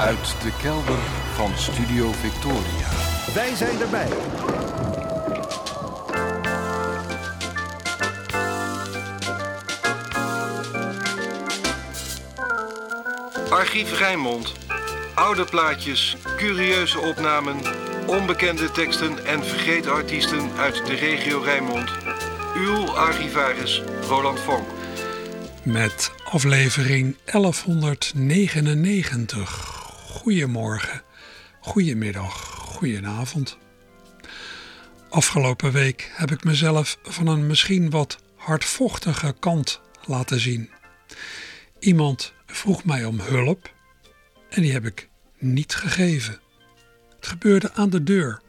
Uit de kelder van Studio Victoria. Wij zijn erbij. Archief Rijnmond. Oude plaatjes, curieuze opnamen, onbekende teksten en vergeten artiesten uit de regio Rijnmond. Uw archivaris Roland Vonk. Met aflevering 1199. Goedemorgen, goedemiddag, goedenavond. Afgelopen week heb ik mezelf van een misschien wat hardvochtige kant laten zien. Iemand vroeg mij om hulp en die heb ik niet gegeven. Het gebeurde aan de deur.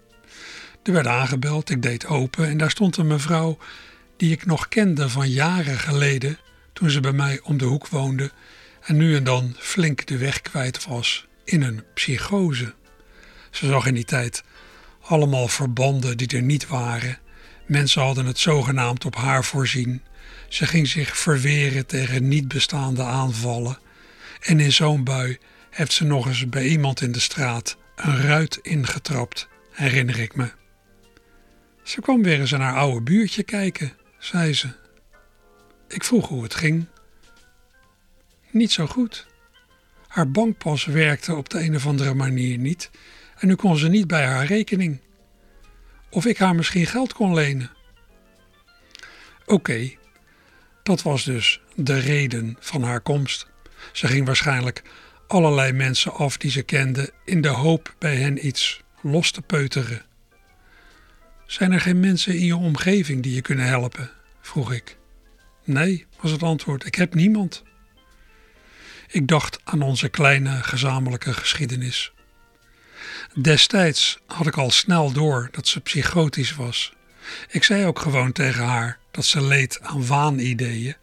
Er werd aangebeld, ik deed open en daar stond een mevrouw die ik nog kende van jaren geleden toen ze bij mij om de hoek woonde en nu en dan flink de weg kwijt was in een psychose. Ze zag in die tijd allemaal verbanden die er niet waren. Mensen hadden het zogenaamd op haar voorzien. Ze ging zich verweren tegen niet bestaande aanvallen. En in zo'n bui heeft ze nog eens bij iemand in de straat een ruit ingetrapt, herinner ik me. Ze kwam weer eens naar haar oude buurtje kijken, zei ze. Ik vroeg hoe het ging. Niet zo goed. Haar bankpas werkte op de een of andere manier niet en nu kon ze niet bij haar rekening. Of ik haar misschien geld kon lenen. Oké, dat was dus de reden van haar komst. Ze ging waarschijnlijk allerlei mensen af die ze kende in de hoop bij hen iets los te peuteren. Zijn er geen mensen in je omgeving die je kunnen helpen? vroeg ik. Nee, was het antwoord. Ik heb niemand. Ik dacht aan onze kleine gezamenlijke geschiedenis. Destijds had ik al snel door dat ze psychotisch was. Ik zei ook gewoon tegen haar dat ze leed aan waanideeën,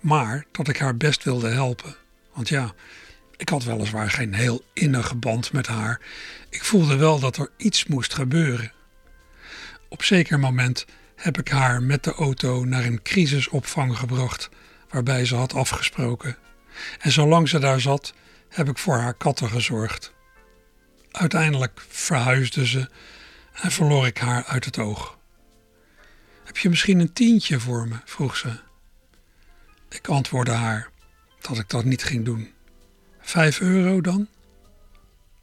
maar dat ik haar best wilde helpen. Want ja, ik had weliswaar geen heel innige band met haar. Ik voelde wel dat er iets moest gebeuren. Op zeker moment heb ik haar met de auto naar een crisisopvang gebracht, waarbij ze had afgesproken. En zolang ze daar zat, heb ik voor haar katten gezorgd. Uiteindelijk verhuisde ze en verloor ik haar uit het oog. Heb je misschien een tientje voor me? vroeg ze. Ik antwoordde haar dat ik dat niet ging doen. Vijf euro dan?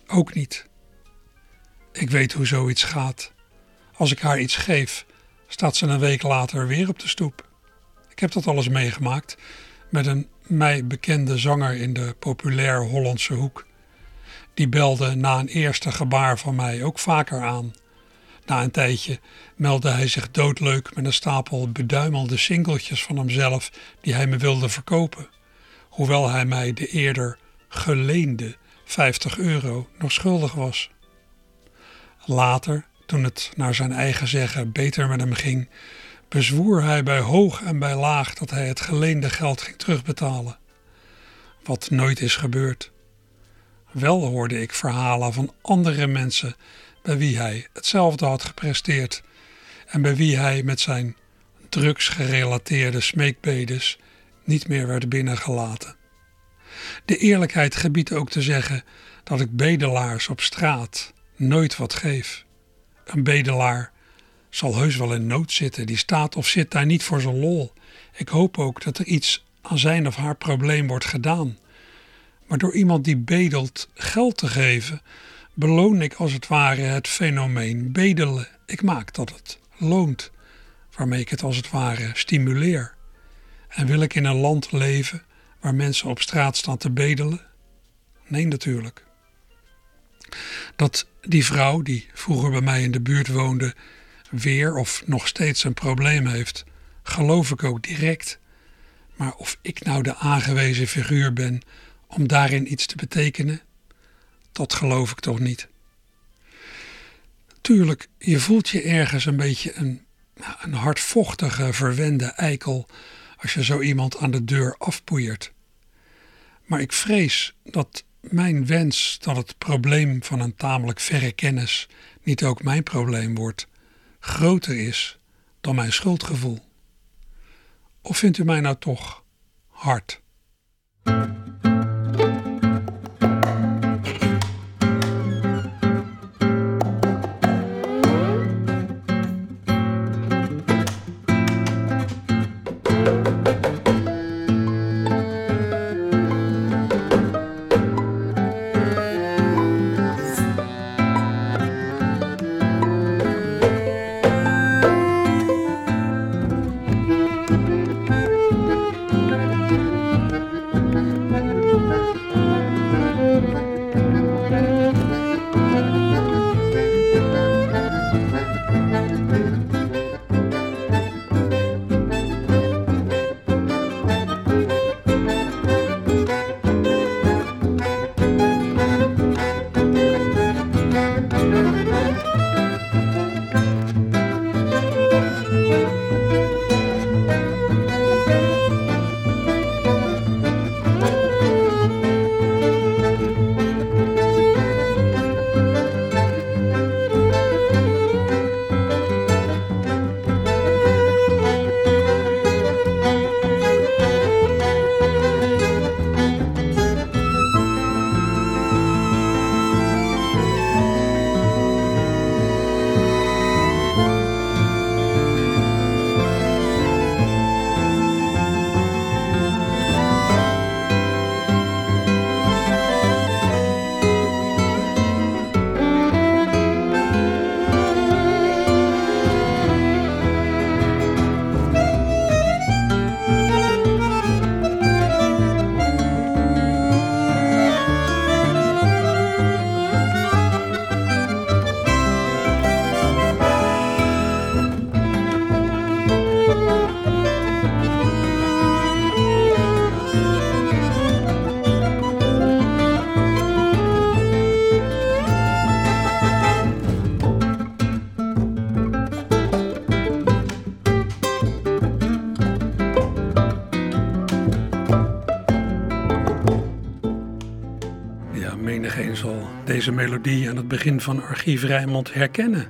Ook niet. Ik weet hoe zoiets gaat. Als ik haar iets geef, staat ze een week later weer op de stoep. Ik heb dat alles meegemaakt met een mij bekende zanger in de populair Hollandse hoek. Die belde na een eerste gebaar van mij ook vaker aan. Na een tijdje meldde hij zich doodleuk met een stapel beduimelde singeltjes van hemzelf die hij me wilde verkopen, hoewel hij mij de eerder geleende 50 euro nog schuldig was. Later, toen het naar zijn eigen zeggen beter met hem ging, bezwoer hij bij hoog en bij laag dat hij het geleende geld ging terugbetalen. Wat nooit is gebeurd. Wel hoorde ik verhalen van andere mensen bij wie hij hetzelfde had gepresteerd en bij wie hij met zijn drugsgerelateerde smeekbedes niet meer werd binnengelaten. De eerlijkheid gebiedt ook te zeggen dat ik bedelaars op straat nooit wat geef. Een bedelaar zal heus wel in nood zitten, die staat of zit daar niet voor zijn lol. Ik hoop ook dat er iets aan zijn of haar probleem wordt gedaan. Maar door iemand die bedelt geld te geven, beloon ik als het ware het fenomeen bedelen. Ik maak dat het loont, waarmee ik het als het ware stimuleer. En wil ik in een land leven waar mensen op straat staan te bedelen? Nee, natuurlijk. Dat die vrouw die vroeger bij mij in de buurt woonde weer of nog steeds een probleem heeft, geloof ik ook direct. Maar of ik nou de aangewezen figuur ben om daarin iets te betekenen, dat geloof ik toch niet. Tuurlijk, je voelt je ergens een beetje een, een hardvochtige, verwende eikel als je zo iemand aan de deur afpoeiert. Maar ik vrees dat mijn wens dat het probleem van een tamelijk verre kennis niet ook mijn probleem wordt, groter is dan mijn schuldgevoel. Of vindt u mij nou toch hard? Het begin van Archief Rijnmond herkennen.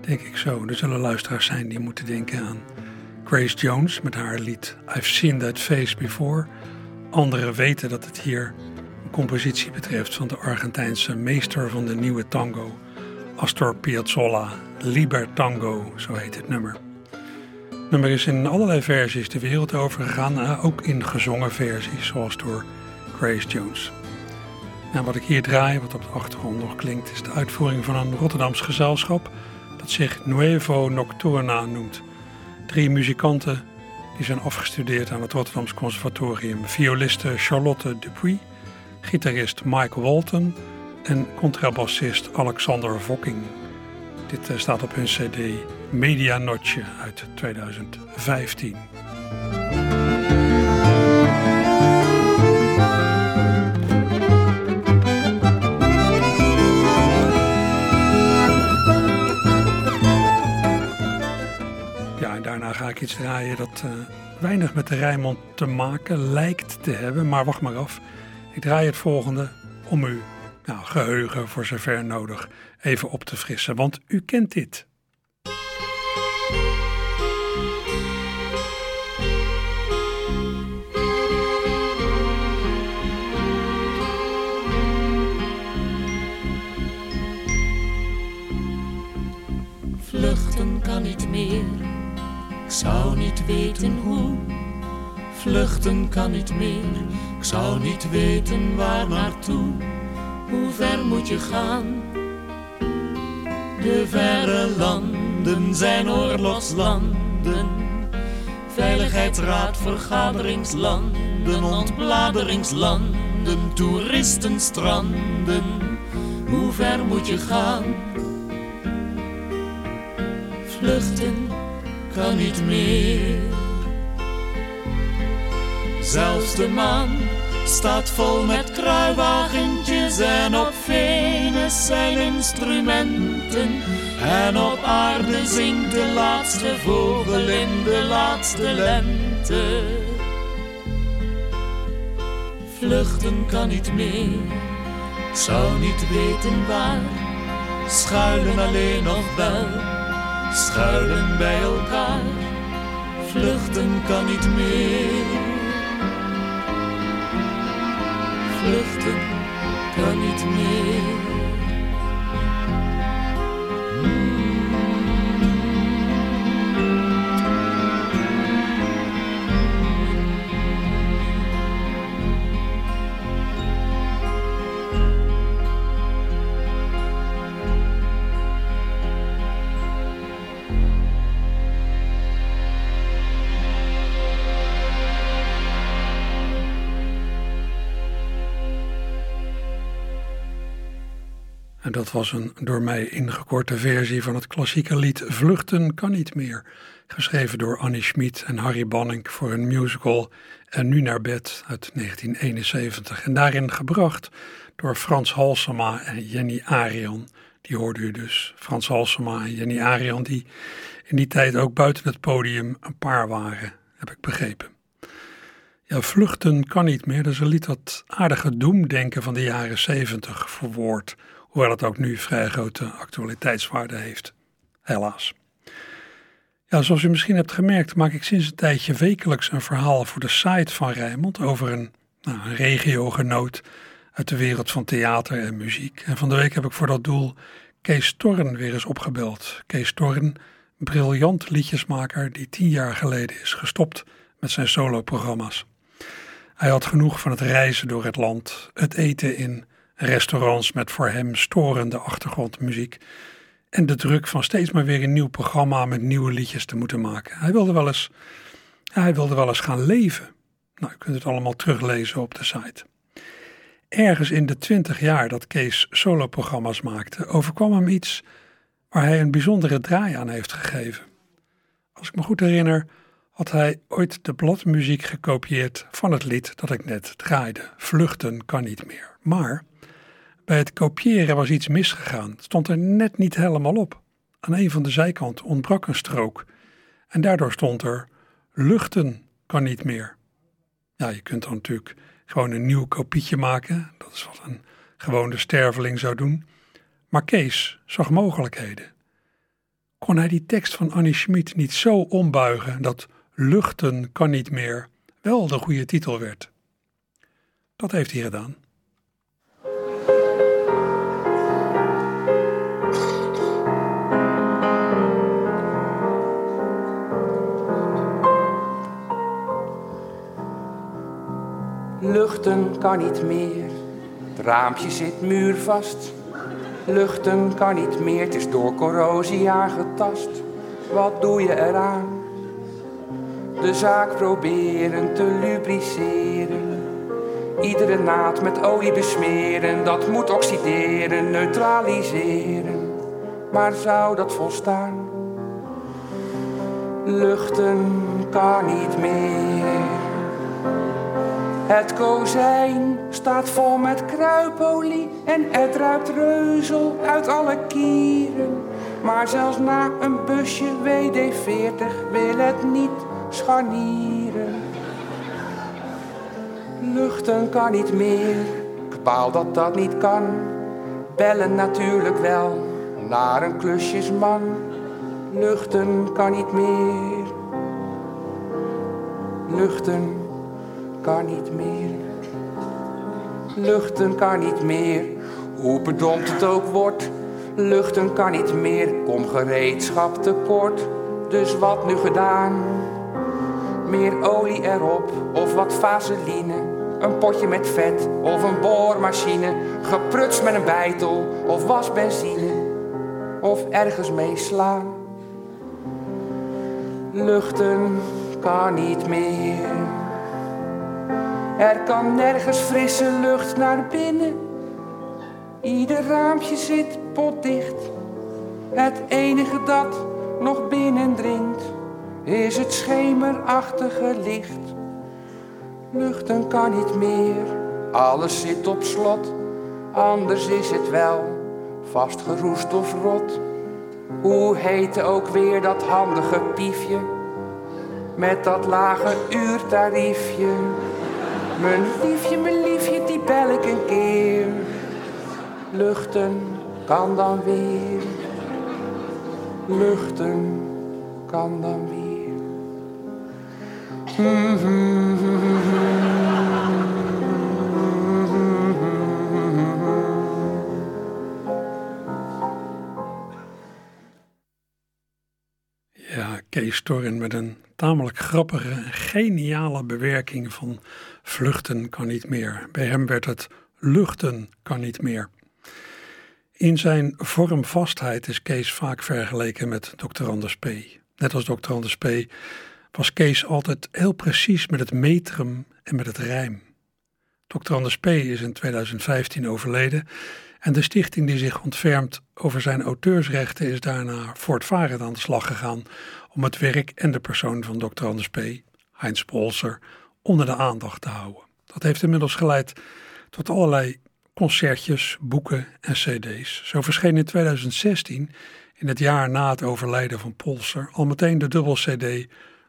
Denk ik zo. Er zullen luisteraars zijn die moeten denken aan Grace Jones met haar lied I've Seen That Face Before. Anderen weten dat het hier een compositie betreft van de Argentijnse meester van de nieuwe tango, Astor Piazzolla, Liber Tango, zo heet het nummer. Het nummer is in allerlei versies de wereld over gegaan, eh, ook in gezongen versies, zoals door Grace Jones. Wat ik hier draai, wat op de achtergrond nog klinkt, is de uitvoering van een Rotterdams gezelschap dat zich Nuevo Nocturna noemt. Drie muzikanten die zijn afgestudeerd aan het Rotterdams Conservatorium. Violiste Charlotte Dupuy, gitarist Mike Walton en contrabassist Alexander Vokking. Dit eh, staat op hun cd Media Notje uit 2015. Ga ik iets draaien dat uh, weinig met de Rijnmond te maken lijkt te hebben. Maar wacht maar af. Ik draai het volgende om u nou, geheugen voor zover nodig even op te frissen. Want u kent dit. Vluchten kan niet meer zou niet weten hoe. Vluchten kan niet meer, ik zou niet weten waar naartoe. Hoe ver moet je gaan? De verre landen zijn oorlogslanden. Veiligheidsraad, vergaderingslanden, ontbladeringslanden, toeristenstranden. Hoe ver moet je gaan? Vluchten kan niet meer. Zelfs de maan staat vol met kruiwagentjes en op Venus zijn instrumenten. En op aarde zingt de laatste vogel in de laatste lente. Vluchten kan niet meer, zou niet weten waar, schuilen alleen nog wel schuilen bij elkaar, vluchten kan niet meer. Vluchten kan niet meer. Dat was een door mij ingekorte versie van het klassieke lied Vluchten kan niet meer, geschreven door Annie Schmid en Harry Banning voor een musical En nu naar bed uit 1971. En daarin gebracht door Frans Halsema en Jenny Arian. Die hoorde u dus, Frans Halsema en Jenny Arian, die in die tijd ook buiten het podium een paar waren, heb ik begrepen. Ja, vluchten kan niet meer. Dat is een lied dat aardige doemdenken van de jaren zeventig verwoordt hoewel het ook nu vrij grote actualiteitswaarde heeft. Helaas. Ja, zoals u misschien hebt gemerkt, maak ik sinds een tijdje wekelijks een verhaal voor de site van Rijnmond over een, nou, een regiogenoot uit de wereld van theater en muziek. En van de week heb ik voor dat doel Kees Torren weer eens opgebeld. Kees Torren, briljant liedjesmaker die tien jaar geleden is gestopt met zijn soloprogramma's. Hij had genoeg van het reizen door het land, het eten in restaurants met voor hem storende achtergrondmuziek en de druk van steeds maar weer een nieuw programma met nieuwe liedjes te moeten maken. Hij wilde wel eens, hij wilde wel eens gaan leven. Nou, je kunt het allemaal teruglezen op de site. Ergens in de twintig jaar dat Kees soloprogramma's maakte, overkwam hem iets waar hij een bijzondere draai aan heeft gegeven. Als ik me goed herinner, had hij ooit de bladmuziek gekopieerd van het lied dat ik net draaide. Vluchten kan niet meer. Maar bij het kopiëren was iets misgegaan. Het stond er net niet helemaal op. Aan een van de zijkanten ontbrak een strook. En daardoor stond er: luchten kan niet meer. Ja, je kunt dan natuurlijk gewoon een nieuw kopietje maken. Dat is wat een gewoon de sterveling zou doen, maar Kees zag mogelijkheden. Kon hij die tekst van Annie Schmid niet zo ombuigen dat Luchten kan niet meer wel de goede titel werd? Dat heeft hij gedaan. Luchten kan niet meer, het raampje zit muurvast. Luchten kan niet meer, het is door corrosie aangetast. Wat doe je eraan? De zaak proberen te lubriceren. Iedere naad met olie besmeren, dat moet oxideren, neutraliseren. Maar zou dat volstaan? Luchten kan niet meer. Het kozijn staat vol met kruipolie en het ruikt reuzel uit alle kieren. Maar zelfs na een busje WD-40 wil het niet scharnieren. Luchten kan niet meer, ik bepaal dat dat niet kan. Bellen natuurlijk wel naar een klusjesman. Luchten kan niet meer. Luchten kan niet meer. Luchten kan niet meer, hoe bedompt het ook wordt. Luchten kan niet meer, kom gereedschap tekort. Dus wat nu gedaan? Meer olie erop of wat vaseline. Een potje met vet of een boormachine. Geprutst met een bijtel of wasbenzine. Of ergens mee slaan. Luchten kan niet meer. Er kan nergens frisse lucht naar binnen. Ieder raampje zit potdicht. Het enige dat nog binnendringt is het schemerachtige licht. Luchten kan niet meer, alles zit op slot. Anders is het wel vastgeroest of rot. Hoe heette ook weer dat handige piefje met dat lage uurtariefje? Mijn liefje, mijn liefje, die bel ik een keer. Luchten kan dan weer. Luchten kan dan weer. Ja, Kees Torren met een tamelijk grappige en geniale bewerking van Vluchten kan niet meer. Bij hem werd het luchten kan niet meer. In zijn vormvastheid is Kees vaak vergeleken met Dr. Anders P. Net als Dr. Anders P. was Kees altijd heel precies met het metrum en met het rijm. Dr. Anders P. is in 2015 overleden en de stichting die zich ontfermt over zijn auteursrechten is daarna voortvarend aan de slag gegaan om het werk en de persoon van Dr. Anders P., Heinz Polser, onder de aandacht te houden. Dat heeft inmiddels geleid tot allerlei concertjes, boeken en cd's. Zo verscheen in 2016, in het jaar na het overlijden van Polser, al meteen de dubbel cd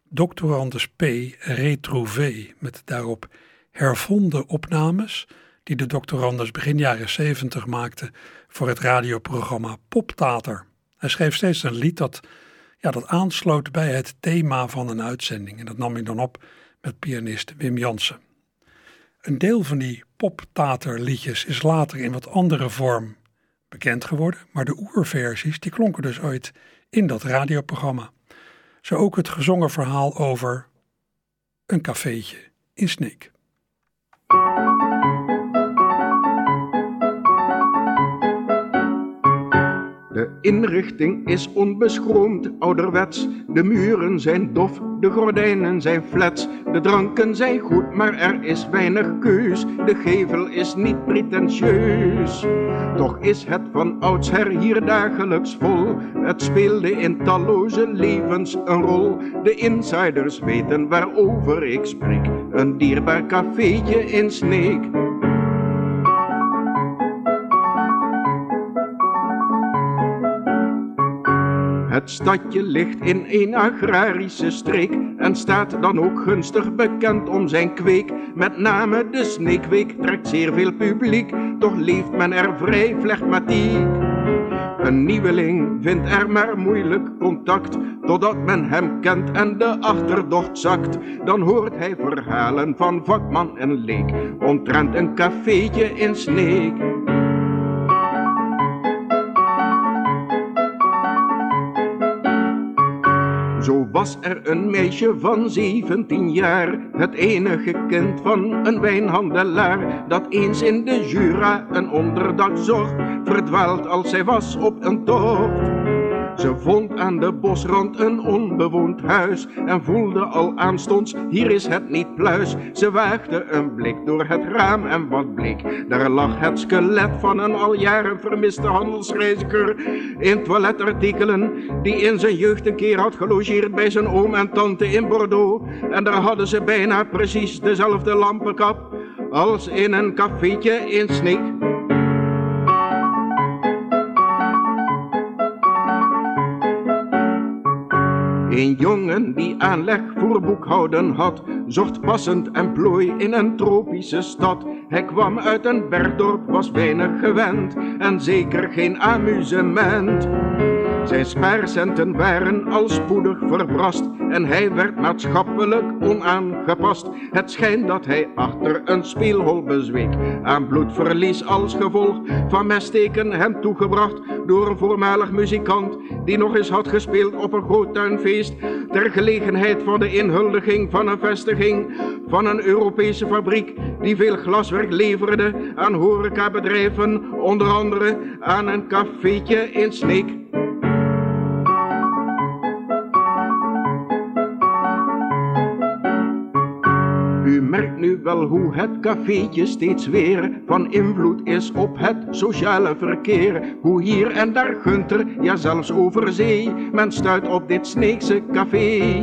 Doctorandus P. Retrouvé, met daarop hervonden opnames die de doctorandus begin jaren 70 maakte voor het radioprogramma Poptater. Hij schreef steeds een lied dat, ja, dat aansloot bij het thema van een uitzending en dat nam hij dan op met pianist Wim Jansen. Een deel van die poptaterliedjes is later in wat andere vorm bekend geworden, maar de oerversies die klonken dus ooit in dat radioprogramma. Zo ook het gezongen verhaal over een cafeetje in Sneek. De inrichting is onbeschroomd, ouderwets. De muren zijn dof, de gordijnen zijn flats. De dranken zijn goed, maar er is weinig keus. De gevel is niet pretentieus. Toch is het van oudsher hier dagelijks vol. Het speelde in talloze levens een rol. De insiders weten waarover ik spreek. Een dierbaar cafeetje in Sneek. Het stadje ligt in een agrarische streek en staat dan ook gunstig bekend om zijn kweek. Met name de sneekweek trekt zeer veel publiek, toch leeft men er vrij flegmatiek. Een nieuweling vindt er maar moeilijk contact, totdat men hem kent en de achterdocht zakt. Dan hoort hij verhalen van vakman en leek, omtrent een cafeetje in Sneek. Was er een meisje van 17 jaar, het enige kind van een wijnhandelaar, dat eens in de Jura een onderdak zocht, verdwaald als zij was op een tocht. Ze vond aan de bosrand een onbewoond huis en voelde al aanstonds, hier is het niet pluis. Ze waagde een blik door het raam en wat bleek, daar lag het skelet van een al jaren vermiste handelsreiziger in toiletartikelen, die in zijn jeugd een keer had gelogeerd bij zijn oom en tante in Bordeaux. En daar hadden ze bijna precies dezelfde lampenkap als in een cafeetje in Sneek. Een jongen die aanleg voor boekhouden had, zocht passend emplooi in een tropische stad. Hij kwam uit een bergdorp, was weinig gewend en zeker geen amusement. Zijn spaarcenten waren al spoedig verbrast en hij werd maatschappelijk onaangepast. Het schijnt dat hij achter een speelhol bezweek, aan bloedverlies als gevolg van messteken hem toegebracht door een voormalig muzikant die nog eens had gespeeld op een groot tuinfeest ter gelegenheid van de inhuldiging van een vestiging van een Europese fabriek die veel glaswerk leverde aan horecabedrijven, onder andere aan een cafeetje in Sneek. Nu wel hoe het cafeetje steeds weer van invloed is op het sociale verkeer. Hoe hier en daar Gunter, ja zelfs over zee, men stuit op dit Sneekse café.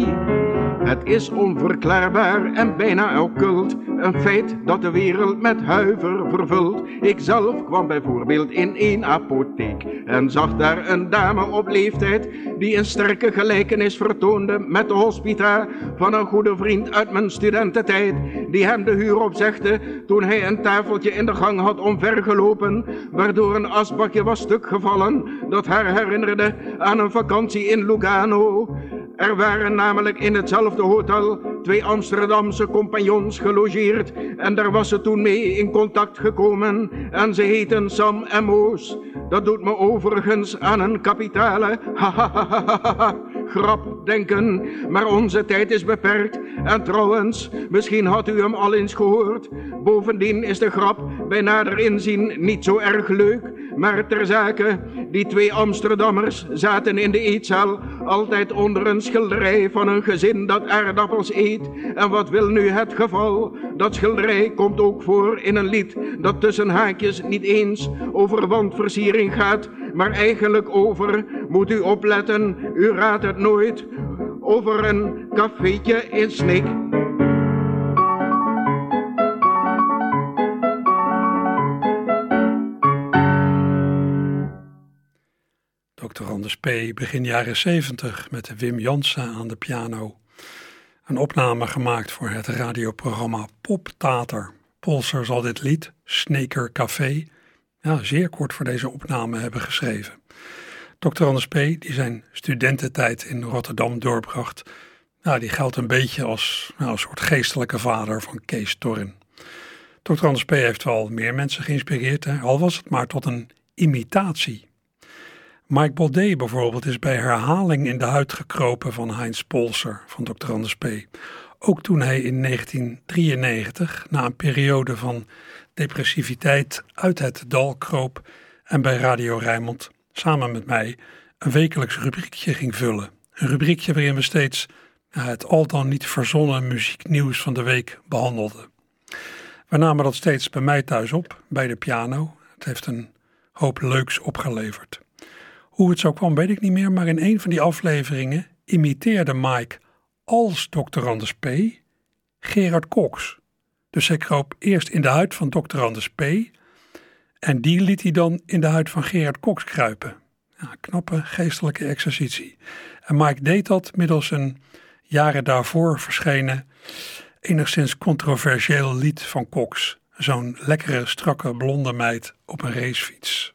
Het is onverklaarbaar en bijna occult, een feit dat de wereld met huiver vervult. Ik zelf kwam bijvoorbeeld in een apotheek en zag daar een dame op leeftijd die een sterke gelijkenis vertoonde met de hospita van een goede vriend uit mijn studententijd, die hem de huur opzegde toen hij een tafeltje in de gang had omvergelopen, waardoor een asbakje was stuk gevallen dat haar herinnerde aan een vakantie in Lugano. Er waren namelijk in hetzelfde hotel twee Amsterdamse compagnons gelogeerd en daar was ze toen mee in contact gekomen en ze heten Sam en Moos. Dat doet me overigens aan een kapitale grap denken, maar onze tijd is beperkt. En trouwens, misschien had u hem al eens gehoord. Bovendien is de grap bij nader inzien niet zo erg leuk, maar ter zake, die twee Amsterdammers zaten in de eetzaal altijd onder een schilderij van een gezin dat aardappels eet. En wat wil nu het geval? Dat schilderij komt ook voor in een lied dat tussen haakjes niet eens over wandversiering gaat, maar eigenlijk over, moet u opletten, u raadt het nooit, over een cafeetje in Sneek. Anders P. begin jaren 70 met Wim Jansen aan de piano. Een opname gemaakt voor het radioprogramma Pop Tater. Polser zal dit lied, Sneaker Café, ja, zeer kort voor deze opname hebben geschreven. Dr. Anders P., die zijn studententijd in Rotterdam doorbracht, nou, die geldt een beetje als nou, een soort geestelijke vader van Kees Torren. Dr. Anders P. heeft wel meer mensen geïnspireerd, hè, al was het maar tot een imitatie. Mike Baudet bijvoorbeeld is bij herhaling in de huid gekropen van Heinz Polser van Dr. Anders P. Ook toen hij in 1993, na een periode van depressiviteit, uit het dal kroop en bij Radio Rijnmond samen met mij een wekelijks rubriekje ging vullen. Een rubriekje waarin we steeds het al dan niet verzonnen muzieknieuws van de week behandelden. We namen dat steeds bij mij thuis op, bij de piano. Het heeft een hoop leuks opgeleverd. Hoe het zo kwam weet ik niet meer, maar in een van die afleveringen imiteerde Mike als Dr. Anders P. Gerard Cox. Dus hij kroop eerst in de huid van Dr. Anders P. En die liet hij dan in de huid van Gerard Cox kruipen. Ja, knappe geestelijke exercitie. En Mike deed dat middels een jaren daarvoor verschenen enigszins controversieel lied van Cox. Zo'n lekkere, strakke blonde meid op een racefiets.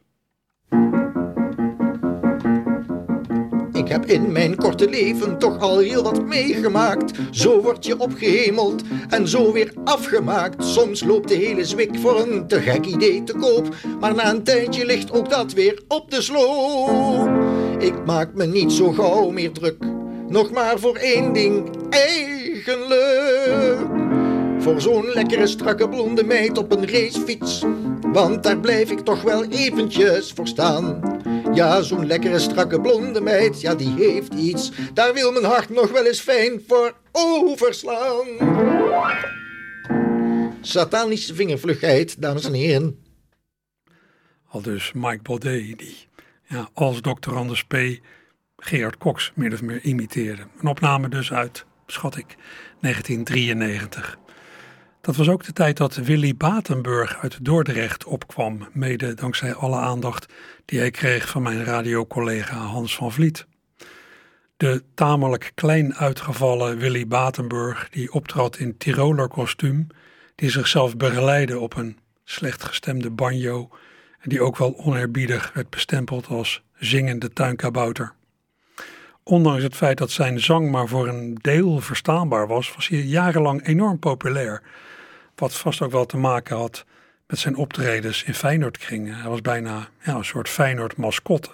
Ik heb in mijn korte leven toch al heel wat meegemaakt. Zo word je opgehemeld en zo weer afgemaakt. Soms loopt de hele zwik voor een te gek idee te koop. Maar na een tijdje ligt ook dat weer op de sloop. Ik maak me niet zo gauw meer druk. Nog maar voor één ding eigenlijk. Voor zo'n lekkere strakke blonde meid op een racefiets. Want daar blijf ik toch wel eventjes voor staan. Ja, zo'n lekkere strakke blonde meid, ja die heeft iets. Daar wil mijn hart nog wel eens fijn voor overslaan. Satanische vingervlugheid, dames en heren. Al dus Mike Baudet, die ja, als Dr. Anders P. Gerard Cox meer of meer imiteerde. Een opname dus uit, schat ik, 1993. Dat was ook de tijd dat Willy Batenburg uit Dordrecht opkwam, mede dankzij alle aandacht die hij kreeg van mijn radiocollega Hans van Vliet. De tamelijk klein uitgevallen Willy Batenburg, die optrad in Tiroler kostuum, die zichzelf begeleidde op een slecht gestemde banjo en die ook wel oneerbiedig werd bestempeld als zingende tuinkabouter. Ondanks het feit dat zijn zang maar voor een deel verstaanbaar was, was hij jarenlang enorm populair. Wat vast ook wel te maken had met zijn optredens in Feyenoordkringen. Hij was bijna ja, een soort Feyenoord-mascotte.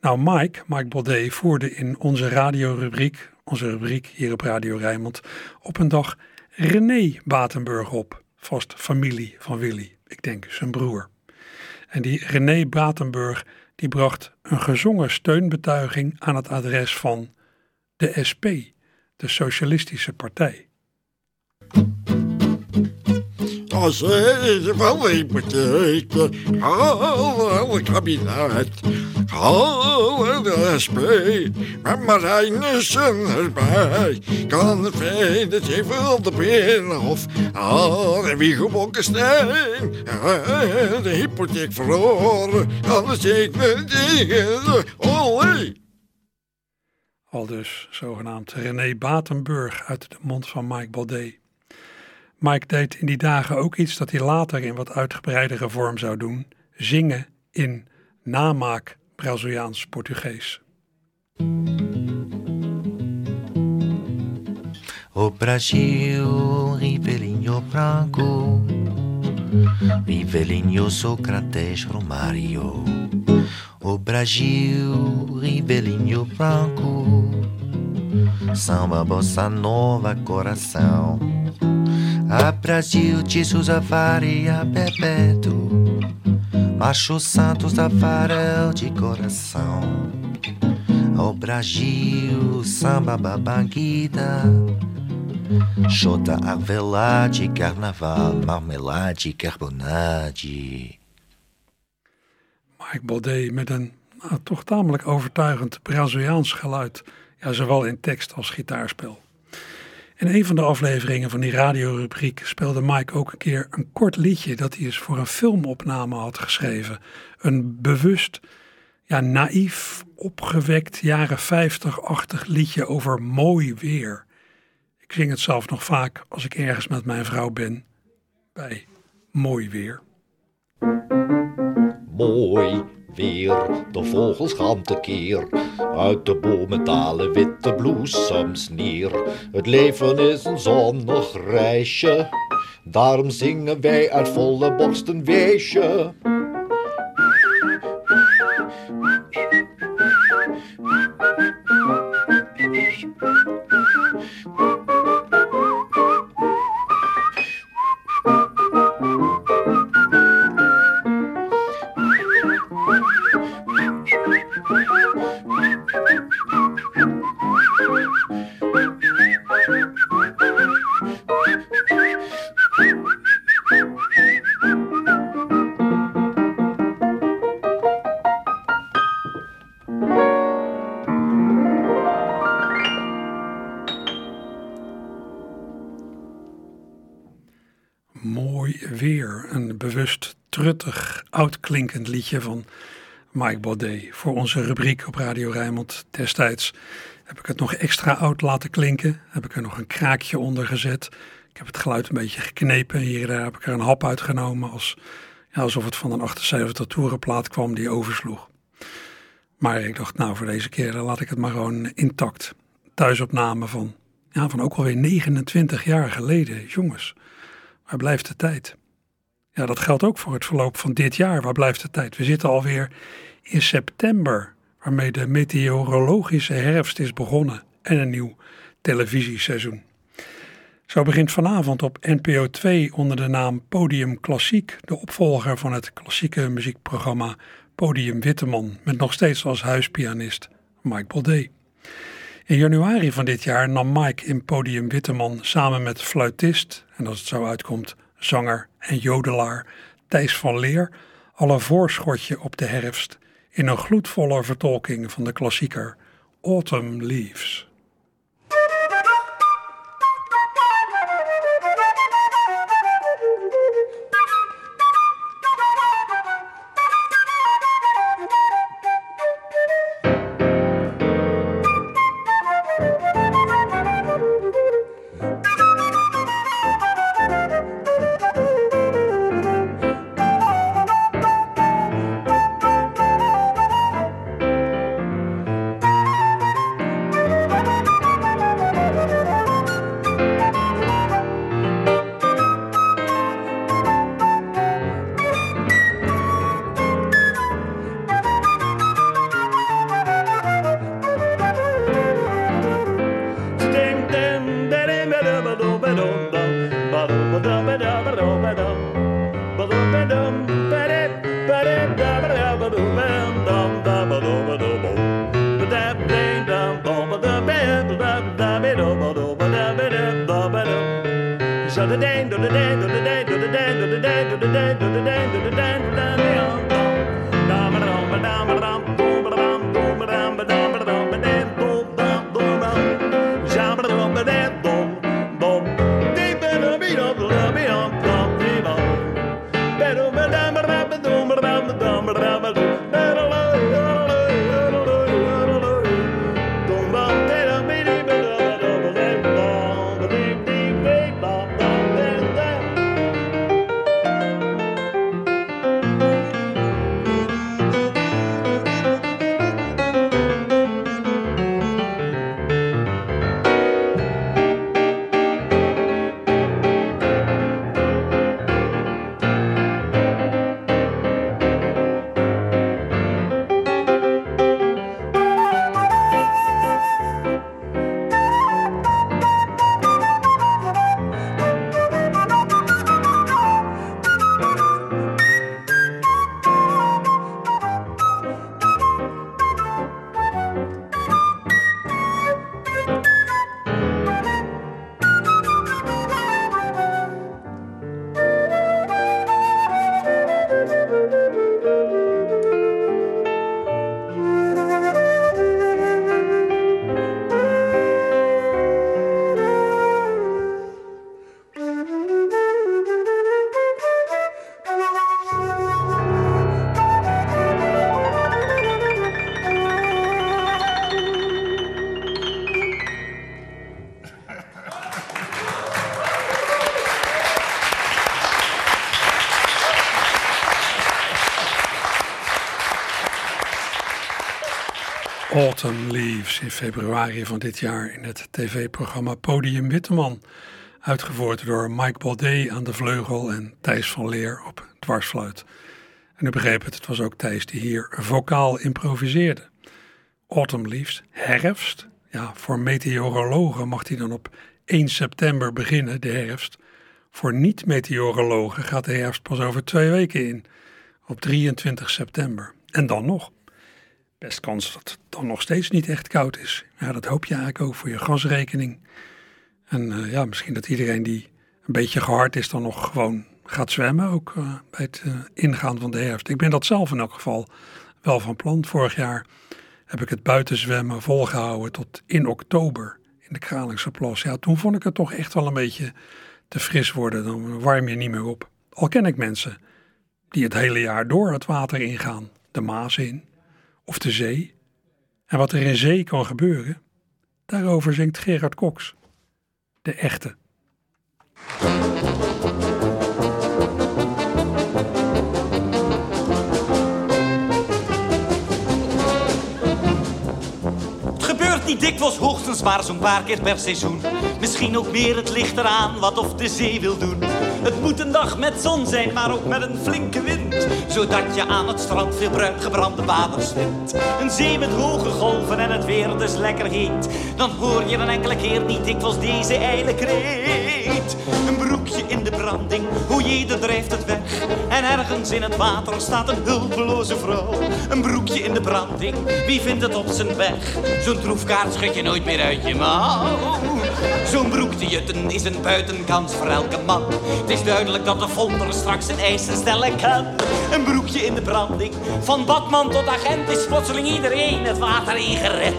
Nou, Mike, Mike Baudet, voerde in onze radiorubriek, onze rubriek hier op Radio Rijnmond, op een dag René Batenburg op. Vast familie van Willy, ik denk zijn broer. En die René Batenburg die bracht een gezongen steunbetuiging aan het adres van de SP, de Socialistische Partij. Als de hypotheek, halen het kabinet, halen de SP, met Marijnissen erbij, kan dat je van de binnenhof, halen wie gebokken steen, de hypotheek verloren, ik me tegen, olé. Al dus zogenaamd René Batenburg uit de mond van Mike Baudet. Mike deed in die dagen ook iets dat hij later in wat uitgebreidere vorm zou doen: zingen in namaak Braziliaans-Portugees. O Brasil, Rivelinho Branco, Rivelinho Socrates Romário. O Brasil, Rivelinho Branco, samba, bossa nova, coração. A Brasil de Souza Faria Bebeto. Macho Santos da Farel de coração. Ao Brasil, samba babanguida Xota arvelade, carnaval, marmelade, carbonade. Mike Baudet met een nou, toch tamelijk overtuigend Braziliaans geluid, ja, zowel in tekst als gitaarspel. In een van de afleveringen van die radiorubriek speelde Mike ook een keer een kort liedje dat hij eens voor een filmopname had geschreven. Een bewust, ja, naïef, opgewekt, jaren 50-achtig liedje over mooi weer. Ik zing het zelf nog vaak als ik ergens met mijn vrouw ben, bij mooi weer. Mooi weer, de vogels gaan tekeer. Uit de bomen dalen witte bloesems neer. Het leven is een zonnig reisje. Daarom zingen wij uit volle borst een weesje. Truttig, oudklinkend liedje van Mike Baudet. Voor onze rubriek op Radio Rijnmond destijds heb ik het nog extra oud laten klinken. Heb ik er nog een kraakje onder gezet. Ik heb het geluid een beetje geknepen. Hier daar heb ik er een hap uitgenomen. Als, ja, alsof het van een 78 toerenplaat kwam die oversloeg. Maar ik dacht, nou voor deze keer laat ik het maar gewoon intact. Thuisopname van, ja, van ook alweer 29 jaar geleden. Jongens, waar blijft de tijd? Ja, dat geldt ook voor het verloop van dit jaar. Waar blijft de tijd? We zitten alweer in september, waarmee de meteorologische herfst is begonnen en een nieuw televisieseizoen. Zo begint vanavond op NPO 2 onder de naam Podium Klassiek, de opvolger van het klassieke muziekprogramma Podium Witteman, met nog steeds als huispianist Mike Baudet. In januari van dit jaar nam Mike in Podium Witteman samen met fluitist, en als het zo uitkomt, zanger en jodelaar Thijs van Leer al een voorschotje op de herfst in een gloedvolle vertolking van de klassieker Autumn Leaves. Autumn Leaves in februari van dit jaar in het tv-programma Podium Witteman. Uitgevoerd door Mike Baudet aan de vleugel en Thijs van Leer op dwarsfluit. En u begreep het, het was ook Thijs die hier vocaal improviseerde. Autumn Leaves, herfst. Ja, voor meteorologen mag die dan op 1 september beginnen, de herfst. Voor niet-meteorologen gaat de herfst pas over twee weken in, op 23 september. En dan nog best kans dat het dan nog steeds niet echt koud is. Ja, dat hoop je eigenlijk ook voor je gasrekening. En uh, ja, misschien dat iedereen die een beetje gehard is dan nog gewoon gaat zwemmen, ook uh, bij het uh, ingaan van de herfst. Ik ben dat zelf in elk geval wel van plan. Vorig jaar heb ik het buitenzwemmen volgehouden tot in oktober in de Kralingse Plas. Ja, toen vond ik het toch echt wel een beetje te fris worden. Dan warm je niet meer op. Al ken ik mensen die het hele jaar door het water ingaan de Maas in of de zee. En wat er in zee kan gebeuren, daarover zingt Gerard Cox, de echte. niet dikwijls hoogstens maar zo'n paar keer per seizoen. Misschien ook meer, het ligt eraan wat of de zee wil doen. Het moet een dag met zon zijn, maar ook met een flinke wind. Zodat je aan het strand veel bruin gebrande waters vindt. Een zee met hoge golven en het weer dus lekker heet. Dan hoor je een enkele keer niet dikwijls deze ijle kreet. In de branding, hoe jeder drijft het weg. En ergens in het water staat een hulpeloze vrouw. Een broekje in de branding, wie vindt het op zijn weg? Zo'n troefkaart schud je nooit meer uit je mouw. Zo'n broek te jutten is een buitenkans voor elke man. Het is duidelijk dat de vonder straks een eisen stellen kan. Een broekje in de branding, van badman tot agent is plotseling iedereen het water ingered.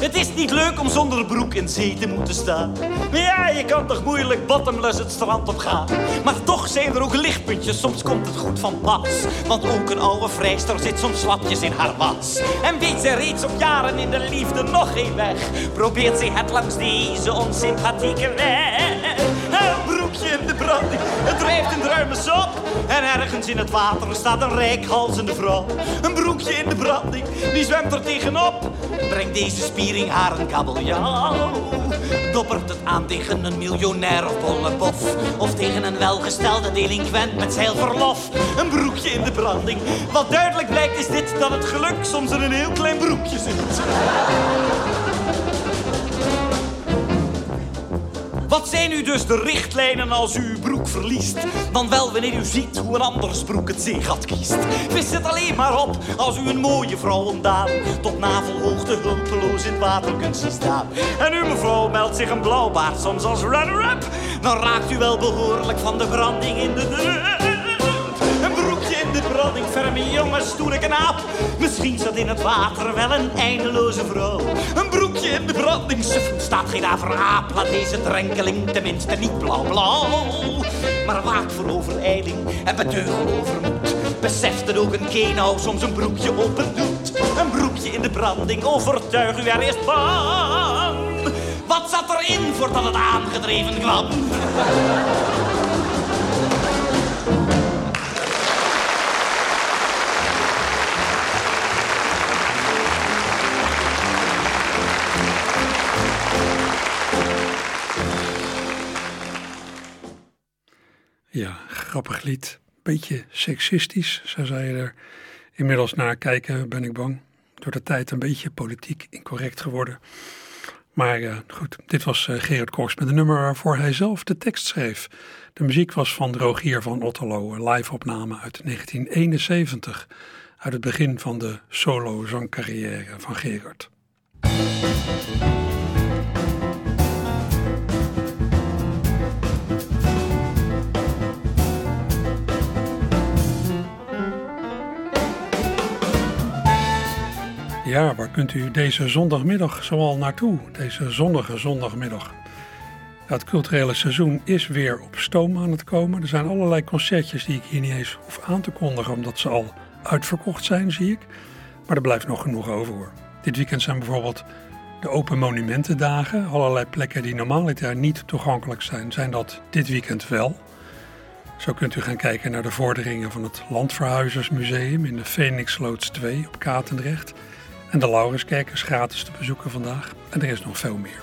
Het is niet leuk om zonder broek in zee te moeten staan. Ja, je kan toch moeilijk bottomless het strand op gaan. Maar toch zijn er ook lichtpuntjes, soms komt het goed van pas. Want ook een oude vrijster zit soms slapjes in haar was. En weet ze reeds op jaren in de liefde nog geen weg. Probeert ze het langs deze onsympathieke weg. Een broekje in de branding, het drijft in ruime sop. En ergens in het water staat een rijkhalzende vrouw. Een broekje in de branding, die zwemt er tegenop. Breng deze spiering haar een kabeljauw. Doppert het aan tegen een miljonair of bollebof. Of tegen een welgestelde delinquent met zeilverlof. Een broekje in de branding. Wat duidelijk blijkt is dit dat het geluk soms in een heel klein broekje zit. Wat zijn nu dus de richtlijnen als u uw broek verliest? Dan wel wanneer u ziet hoe een anders broek het zeegat kiest. Vis het alleen maar op als u een mooie vrouw ontdaan. Tot navelhoogte hulpeloos in het water kunt zien staan. En uw mevrouw meldt zich een blauwbaard soms als runner-up. Dan raakt u wel behoorlijk van de branding in de broekje in de branding, ferme jongen, stoere knaap. Misschien zat in het water wel een eindeloze vrouw. Een broekje in de branding, staat geen averaap. Laat deze drenkeling tenminste niet blauw-blauw. Maar waak voor overijling en beteugel overmoed. Beseft dat ook een kenau soms een broekje open doet. Een broekje in de branding, overtuig u er eerst van. Wat zat erin voordat het aangedreven kwam? Grappig lied. Beetje seksistisch, zo zou je er inmiddels naar kijken, ben ik bang. Door de tijd een beetje politiek incorrect geworden. Maar uh, goed, dit was uh, Gerard Cox met een nummer waarvoor hij zelf de tekst schreef. De muziek was van Rogier van Otterlo, een live-opname uit 1971. Uit het begin van de solo-zangcarrière van Gerard. Ja, waar kunt u deze zondagmiddag zoal naartoe? Deze zonnige zondagmiddag. Het culturele seizoen is weer op stoom aan het komen. Er zijn allerlei concertjes die ik hier niet eens hoef aan te kondigen, omdat ze al uitverkocht zijn, zie ik. Maar er blijft nog genoeg over hoor. Dit weekend zijn bijvoorbeeld de Open Monumentendagen. Allerlei plekken die normaal jaar niet toegankelijk zijn, zijn dat dit weekend wel. Zo kunt u gaan kijken naar de vorderingen van het Landverhuizersmuseum in de Phoenixloods 2 op Katendrecht. En de Laurenskerk is gratis te bezoeken vandaag. En er is nog veel meer.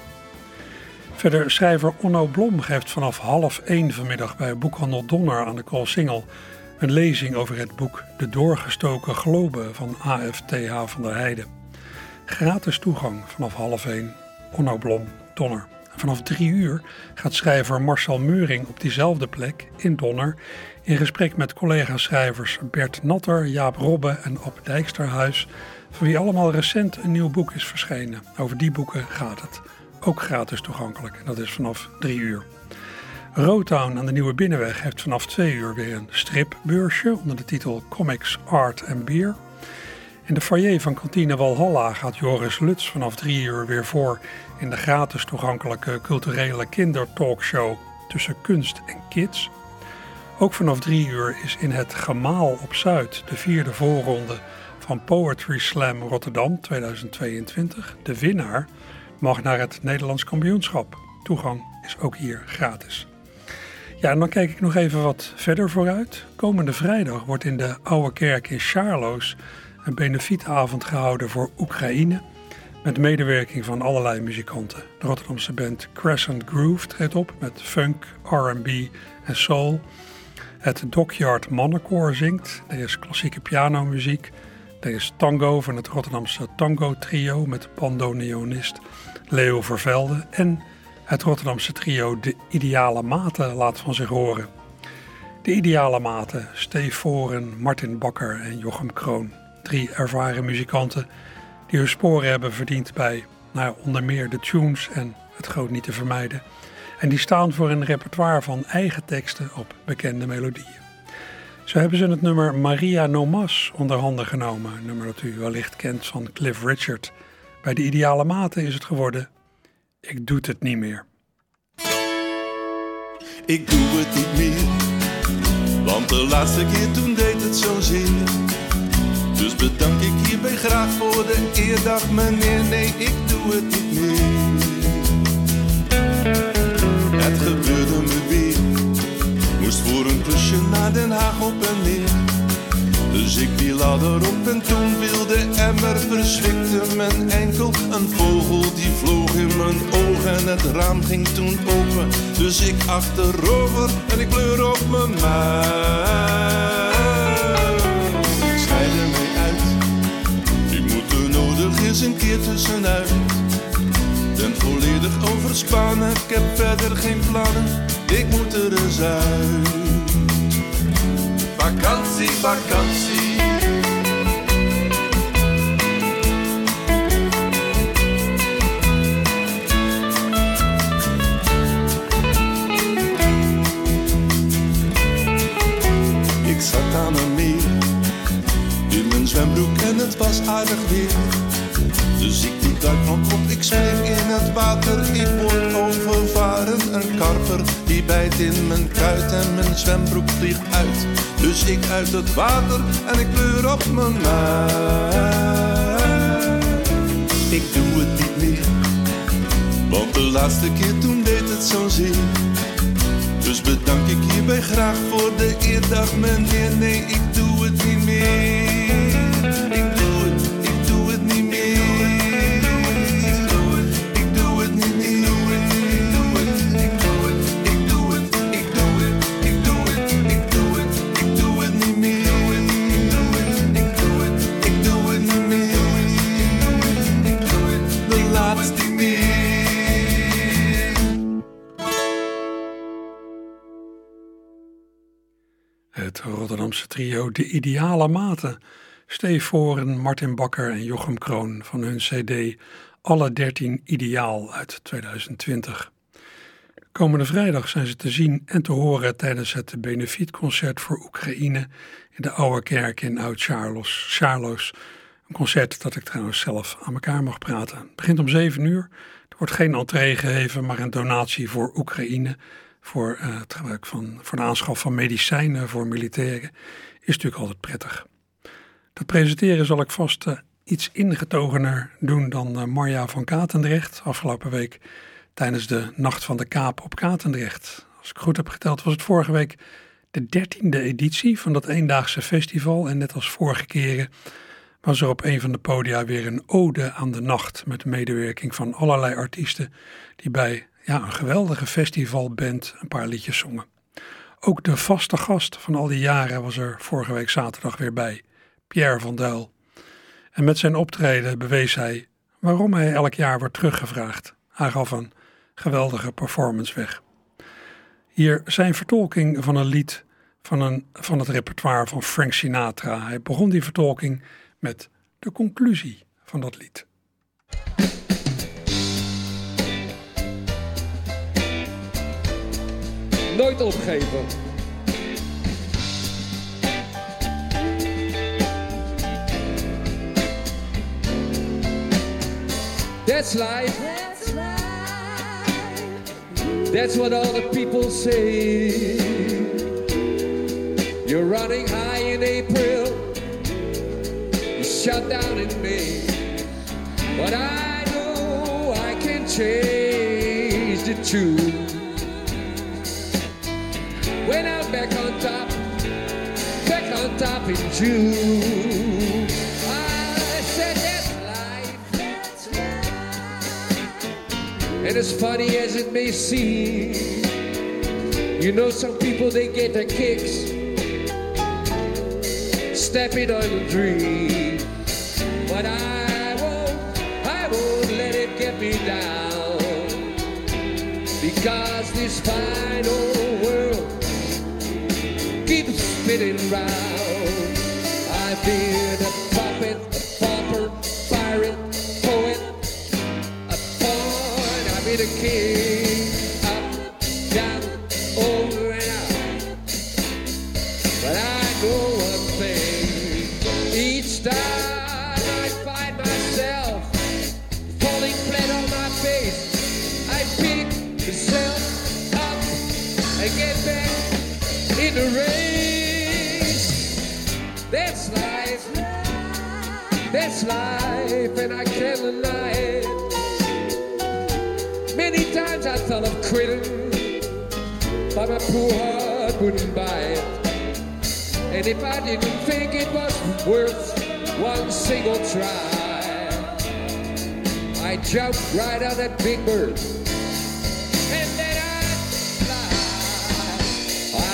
Verder schrijver Onno Blom geeft vanaf half één vanmiddag bij boekhandel Donner aan de Koolsingel een lezing over het boek De Doorgestoken Globe van AFTH van der Heijden. Gratis toegang vanaf half één. Onno Blom, Donner. En vanaf drie uur gaat schrijver Marcel Meuring op diezelfde plek in Donner in gesprek met collega-schrijvers Bert Natter, Jaap Robbe en Op Dijksterhuis voor wie allemaal recent een nieuw boek is verschenen. Over die boeken gaat het. Ook gratis toegankelijk. En dat is vanaf 3 uur. Rotown aan de Nieuwe Binnenweg heeft vanaf 2 uur weer een stripbeursje onder de titel Comics, Art en Beer. In de foyer van kantine Walhalla gaat Joris Luts vanaf 3 uur weer voor in de gratis toegankelijke culturele kindertalkshow tussen kunst en kids. Ook vanaf drie uur is in het Gemaal op Zuid de vierde voorronde van Poetry Slam Rotterdam 2022. De winnaar mag naar het Nederlands kampioenschap. Toegang is ook hier gratis. Ja, en dan kijk ik nog even wat verder vooruit. Komende vrijdag wordt in de Oude Kerk in Charloes een benefietavond gehouden voor Oekraïne. Met medewerking van allerlei muzikanten. De Rotterdamse band Crescent Groove treedt op met funk, RB en soul. Het Dockyard Mannenkoor zingt. Er is klassieke pianomuziek. Er is tango van het Rotterdamse Tango Trio met bandoneonist Leo Vervelde. En het Rotterdamse trio De Ideale Maten laat van zich horen. De Ideale Maten, Steve Voren, Martin Bakker en Jochem Kroon. Drie ervaren muzikanten die hun sporen hebben verdiend bij nou, onder meer de tunes en het groot niet te vermijden. En die staan voor een repertoire van eigen teksten op bekende melodieën. Zo hebben ze het nummer Maria Nomas onder handen genomen, nummer dat u wellicht kent van Cliff Richard. Bij de ideale mate is het geworden Ik doe het niet meer. Ik doe het niet meer, want de laatste keer toen deed het zo zeer. Dus bedank ik hierbij graag voor de eerdag, meneer. Nee, ik doe het niet meer. Het gebeurde me weer. Moest voor een klusje naar Den Haag op en neer. Dus ik die ladder op en toen wilde emmer verzwikte mijn enkel. Een vogel die vloog in mijn ogen en het raam ging toen open. Dus ik achterover en ik kleur op mijn muil. Ik schrijf ermee uit, ik moet er nodig eens een keer tussenuit. Ben volledig overspannen, ik heb verder geen plannen, ik moet er eens uit. Vakantie, vakantie. Ik zat aan een meer, in mijn zwembroek en het was aardig weer. Dus ik ik spring in het water. Ik word overvaren, een karper die bijt in mijn kuit en mijn zwembroek vliegt uit. Dus ik uit het water en ik kleur op mijn muil. Ik doe het niet meer, want de laatste keer toen deed het zo zeer. Dus bedank ik hierbij graag voor de eerdag, meneer. Nee, ik doe het niet meer. De Ideale Maten. Steve Voren, Martin Bakker en Jochem Kroon van hun cd Alle 13 Ideaal uit 2020. Komende vrijdag zijn ze te zien en te horen tijdens het benefietconcert voor Oekraïne in de Oude Kerk in Oud-Charlos. Charlos. Een concert dat ik trouwens zelf aan elkaar mag praten. Het begint om 7 uur. Er wordt geen entree gegeven, maar een donatie voor Oekraïne voor eh, het gebruik van voor de aanschaf van medicijnen voor militairen is natuurlijk altijd prettig. Dat presenteren zal ik vast eh, iets ingetogener doen dan uh, Marja van Katendrecht afgelopen week tijdens de Nacht van de Kaap op Katendrecht. Als ik goed heb geteld was het vorige week de dertiende editie van dat eendaagse festival en net als vorige keren was er op een van de podia weer een ode aan de nacht met medewerking van allerlei artiesten die bij ja, een geweldige festivalband een paar liedjes zongen. Ook de vaste gast van al die jaren was er vorige week zaterdag weer bij, Pierre van Duil. En met zijn optreden bewees hij waarom hij elk jaar wordt teruggevraagd. Hij gaf een geweldige performance weg. Hier zijn vertolking van een lied van, een, van het repertoire van Frank Sinatra. Hij begon die vertolking met de conclusie van dat lied. Nooit opgeven. That's life. That's life. What all the people say. You're running high in April, you shut down in May. But I know I can change the tune. When I'm back on top, back on top in June. I said that's life. And as funny as it may seem, you know some people they get their kicks stepping on a dream. But I won't, I won't let it get me down. Because this keeps round. I feel. I thought of quitting, but my poor heart wouldn't buy it. And if I didn't think it was worth one single try, I jumped right on that big bird. And then I'd fly.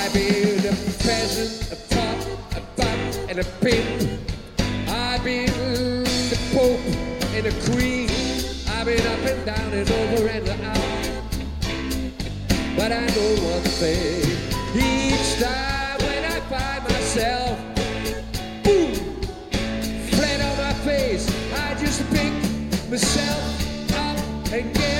I'd be a peasant, a pop, a pop, and a pimp. I've been the pope and the queen. I've been up and down and over and out. But I know one thing. Each time when I find myself, boom, flat on my face, I just pick myself up and get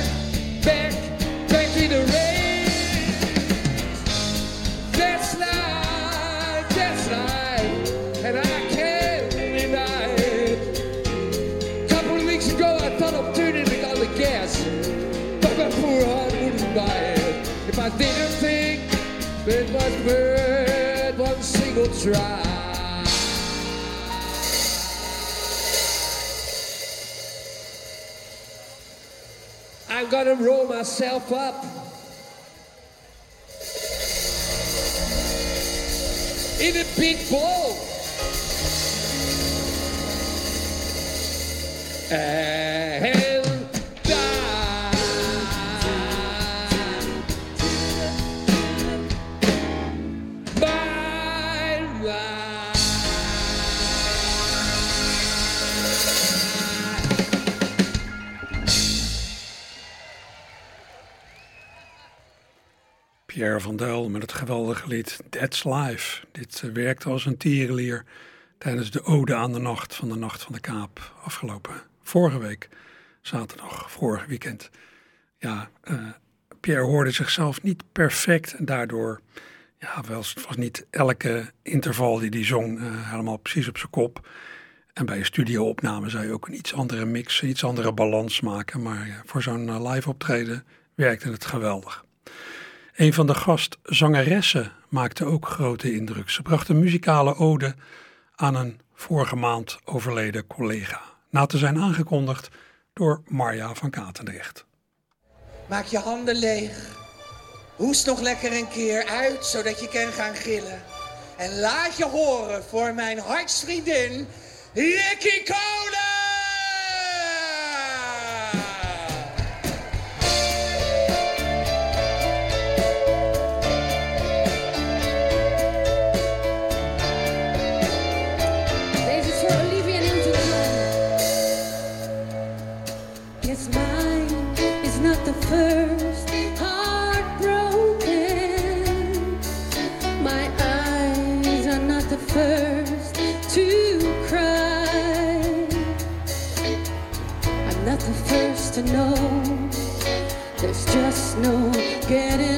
try. I'm gonna roll myself up in a big ball. Uh, and Pierre van Duil met het geweldige lied That's Life. Dit eh, werkte als een tierenlier tijdens de Ode aan de Nacht van de Nacht van de Kaap afgelopen vorige week, zaterdag, vorig weekend. Ja, eh, Pierre hoorde zichzelf niet perfect en daardoor, ja, wel, het was niet elke interval die hij zong eh, helemaal precies op zijn kop. En bij een studioopname zou je ook een iets andere mix, een iets andere balans maken. Maar voor zo'n live optreden werkte het geweldig. Een van de gastzangeressen maakte ook grote indruk. Ze bracht een muzikale ode aan een vorige maand overleden collega. Na te zijn aangekondigd door Marja van Katendrecht. Maak je handen leeg. Hoest nog lekker een keer uit, zodat je kan gaan gillen. En laat je horen voor mijn hartsvriendin, Ricky Kolen! No getting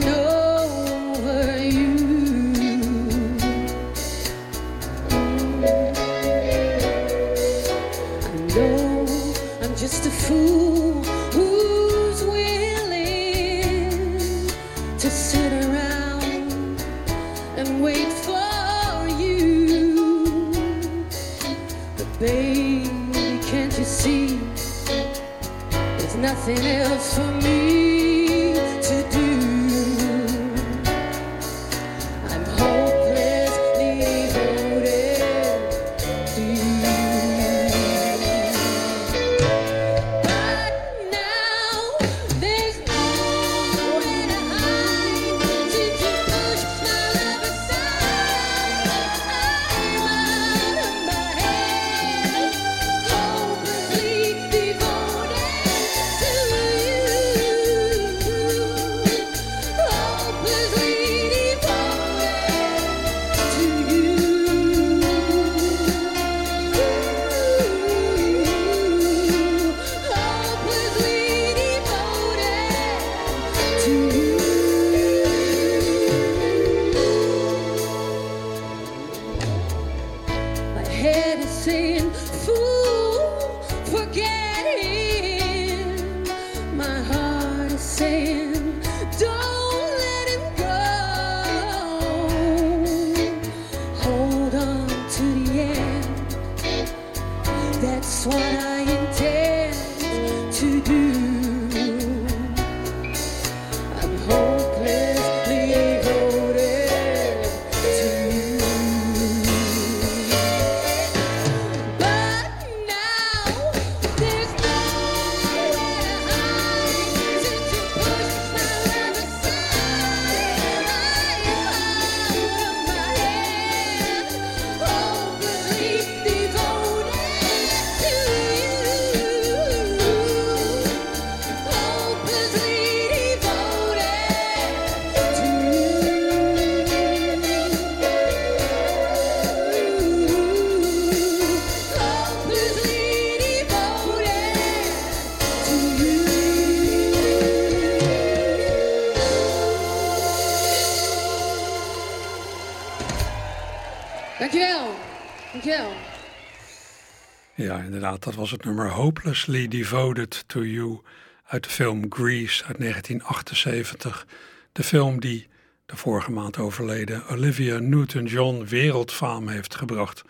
inderdaad, dat was het nummer Hopelessly Devoted to You uit de film Grease uit 1978. De film die de vorige maand overleden Olivia Newton-John wereldfaam heeft gebracht.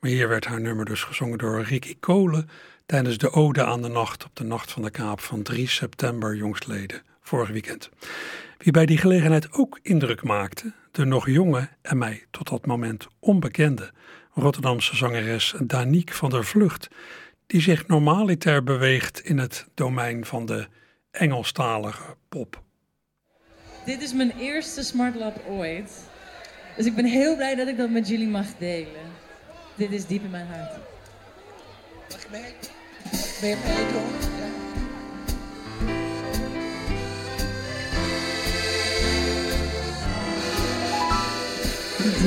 Maar hier werd haar nummer dus gezongen door Ricky Cole tijdens de Ode aan de Nacht op de Nacht van de Kaap van 3 september jongstleden, vorig weekend. Wie bij die gelegenheid ook indruk maakte, de nog jonge en mij tot dat moment onbekende Rotterdamse zangeres Danique van der Vlucht, die zich normaliter beweegt in het domein van de Engelstalige pop. Dit is mijn eerste Smart Lab ooit. Dus ik ben heel blij dat ik dat met jullie mag delen. Dit is diep in mijn hart. Mag ik mee? Ben je meedoen?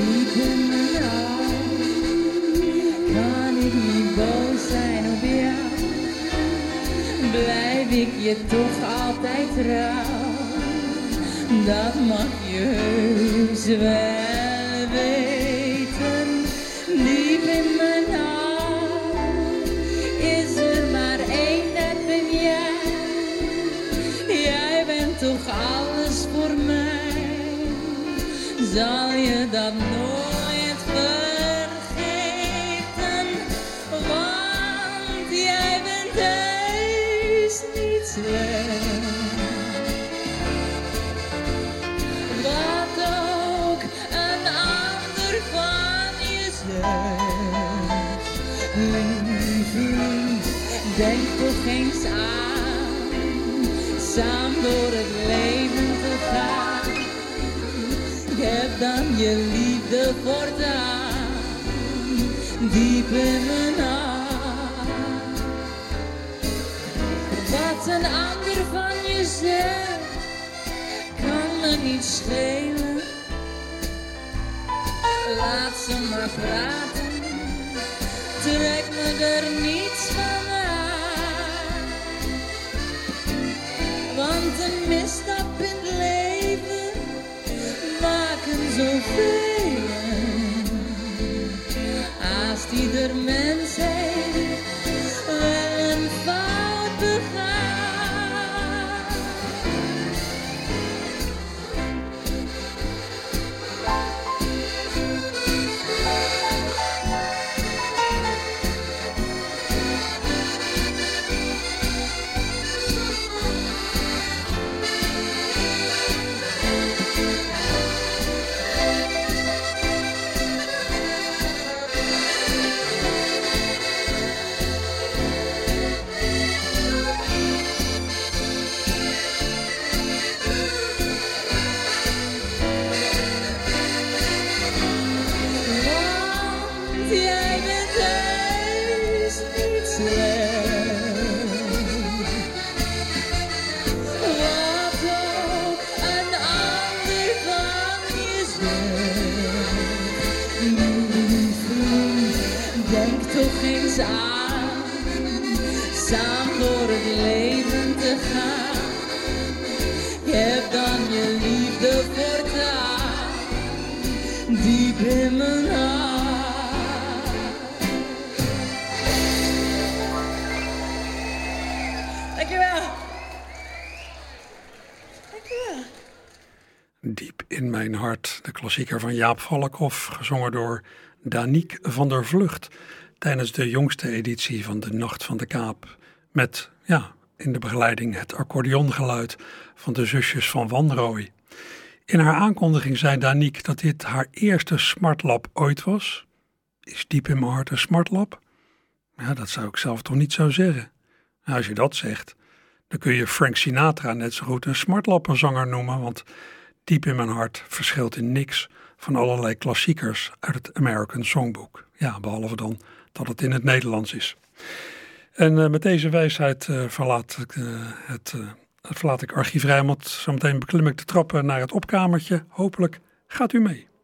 Ja. Blijf ik je toch altijd trouw. Dat mag je heus wel weten. Diep in mijn hart is er maar één, dat ben jij. Jij bent toch alles voor mij. Zal je dat nooit slecht. Wat ook een ander van je zegt. Lieverd, denk toch eens aan. Samen door het leven te gaan. Heb dan je liefde voortaan. Diep in mijn hart. Een ander van je kan me niet schelen. Laat ze maar praten, trek me er niets van aan. Want een misstap in het leven maken zoveel. Haast ieder mens heeft klassieker van Jaap Valkhoff, gezongen door Daniek van der Vlucht tijdens de jongste editie van de Nacht van de Kaap. Met, ja, in de begeleiding het accordeongeluid van de zusjes van Wanrooy. In haar aankondiging zei Daniek dat dit haar eerste smartlap ooit was. Is diep in mijn hart een smartlap? Ja, dat zou ik zelf toch niet zo zeggen. Nou, als je dat zegt, dan kun je Frank Sinatra net zo goed een smartlappenzanger noemen, want diep in mijn hart verschilt in niks van allerlei klassiekers uit het American Songbook. Ja, behalve dan dat het in het Nederlands is. En uh, met deze wijsheid uh, verlaat, ik, uh, het, verlaat ik Archief Rijnmond. Zometeen beklim ik de trappen naar het opkamertje. Hopelijk gaat u mee.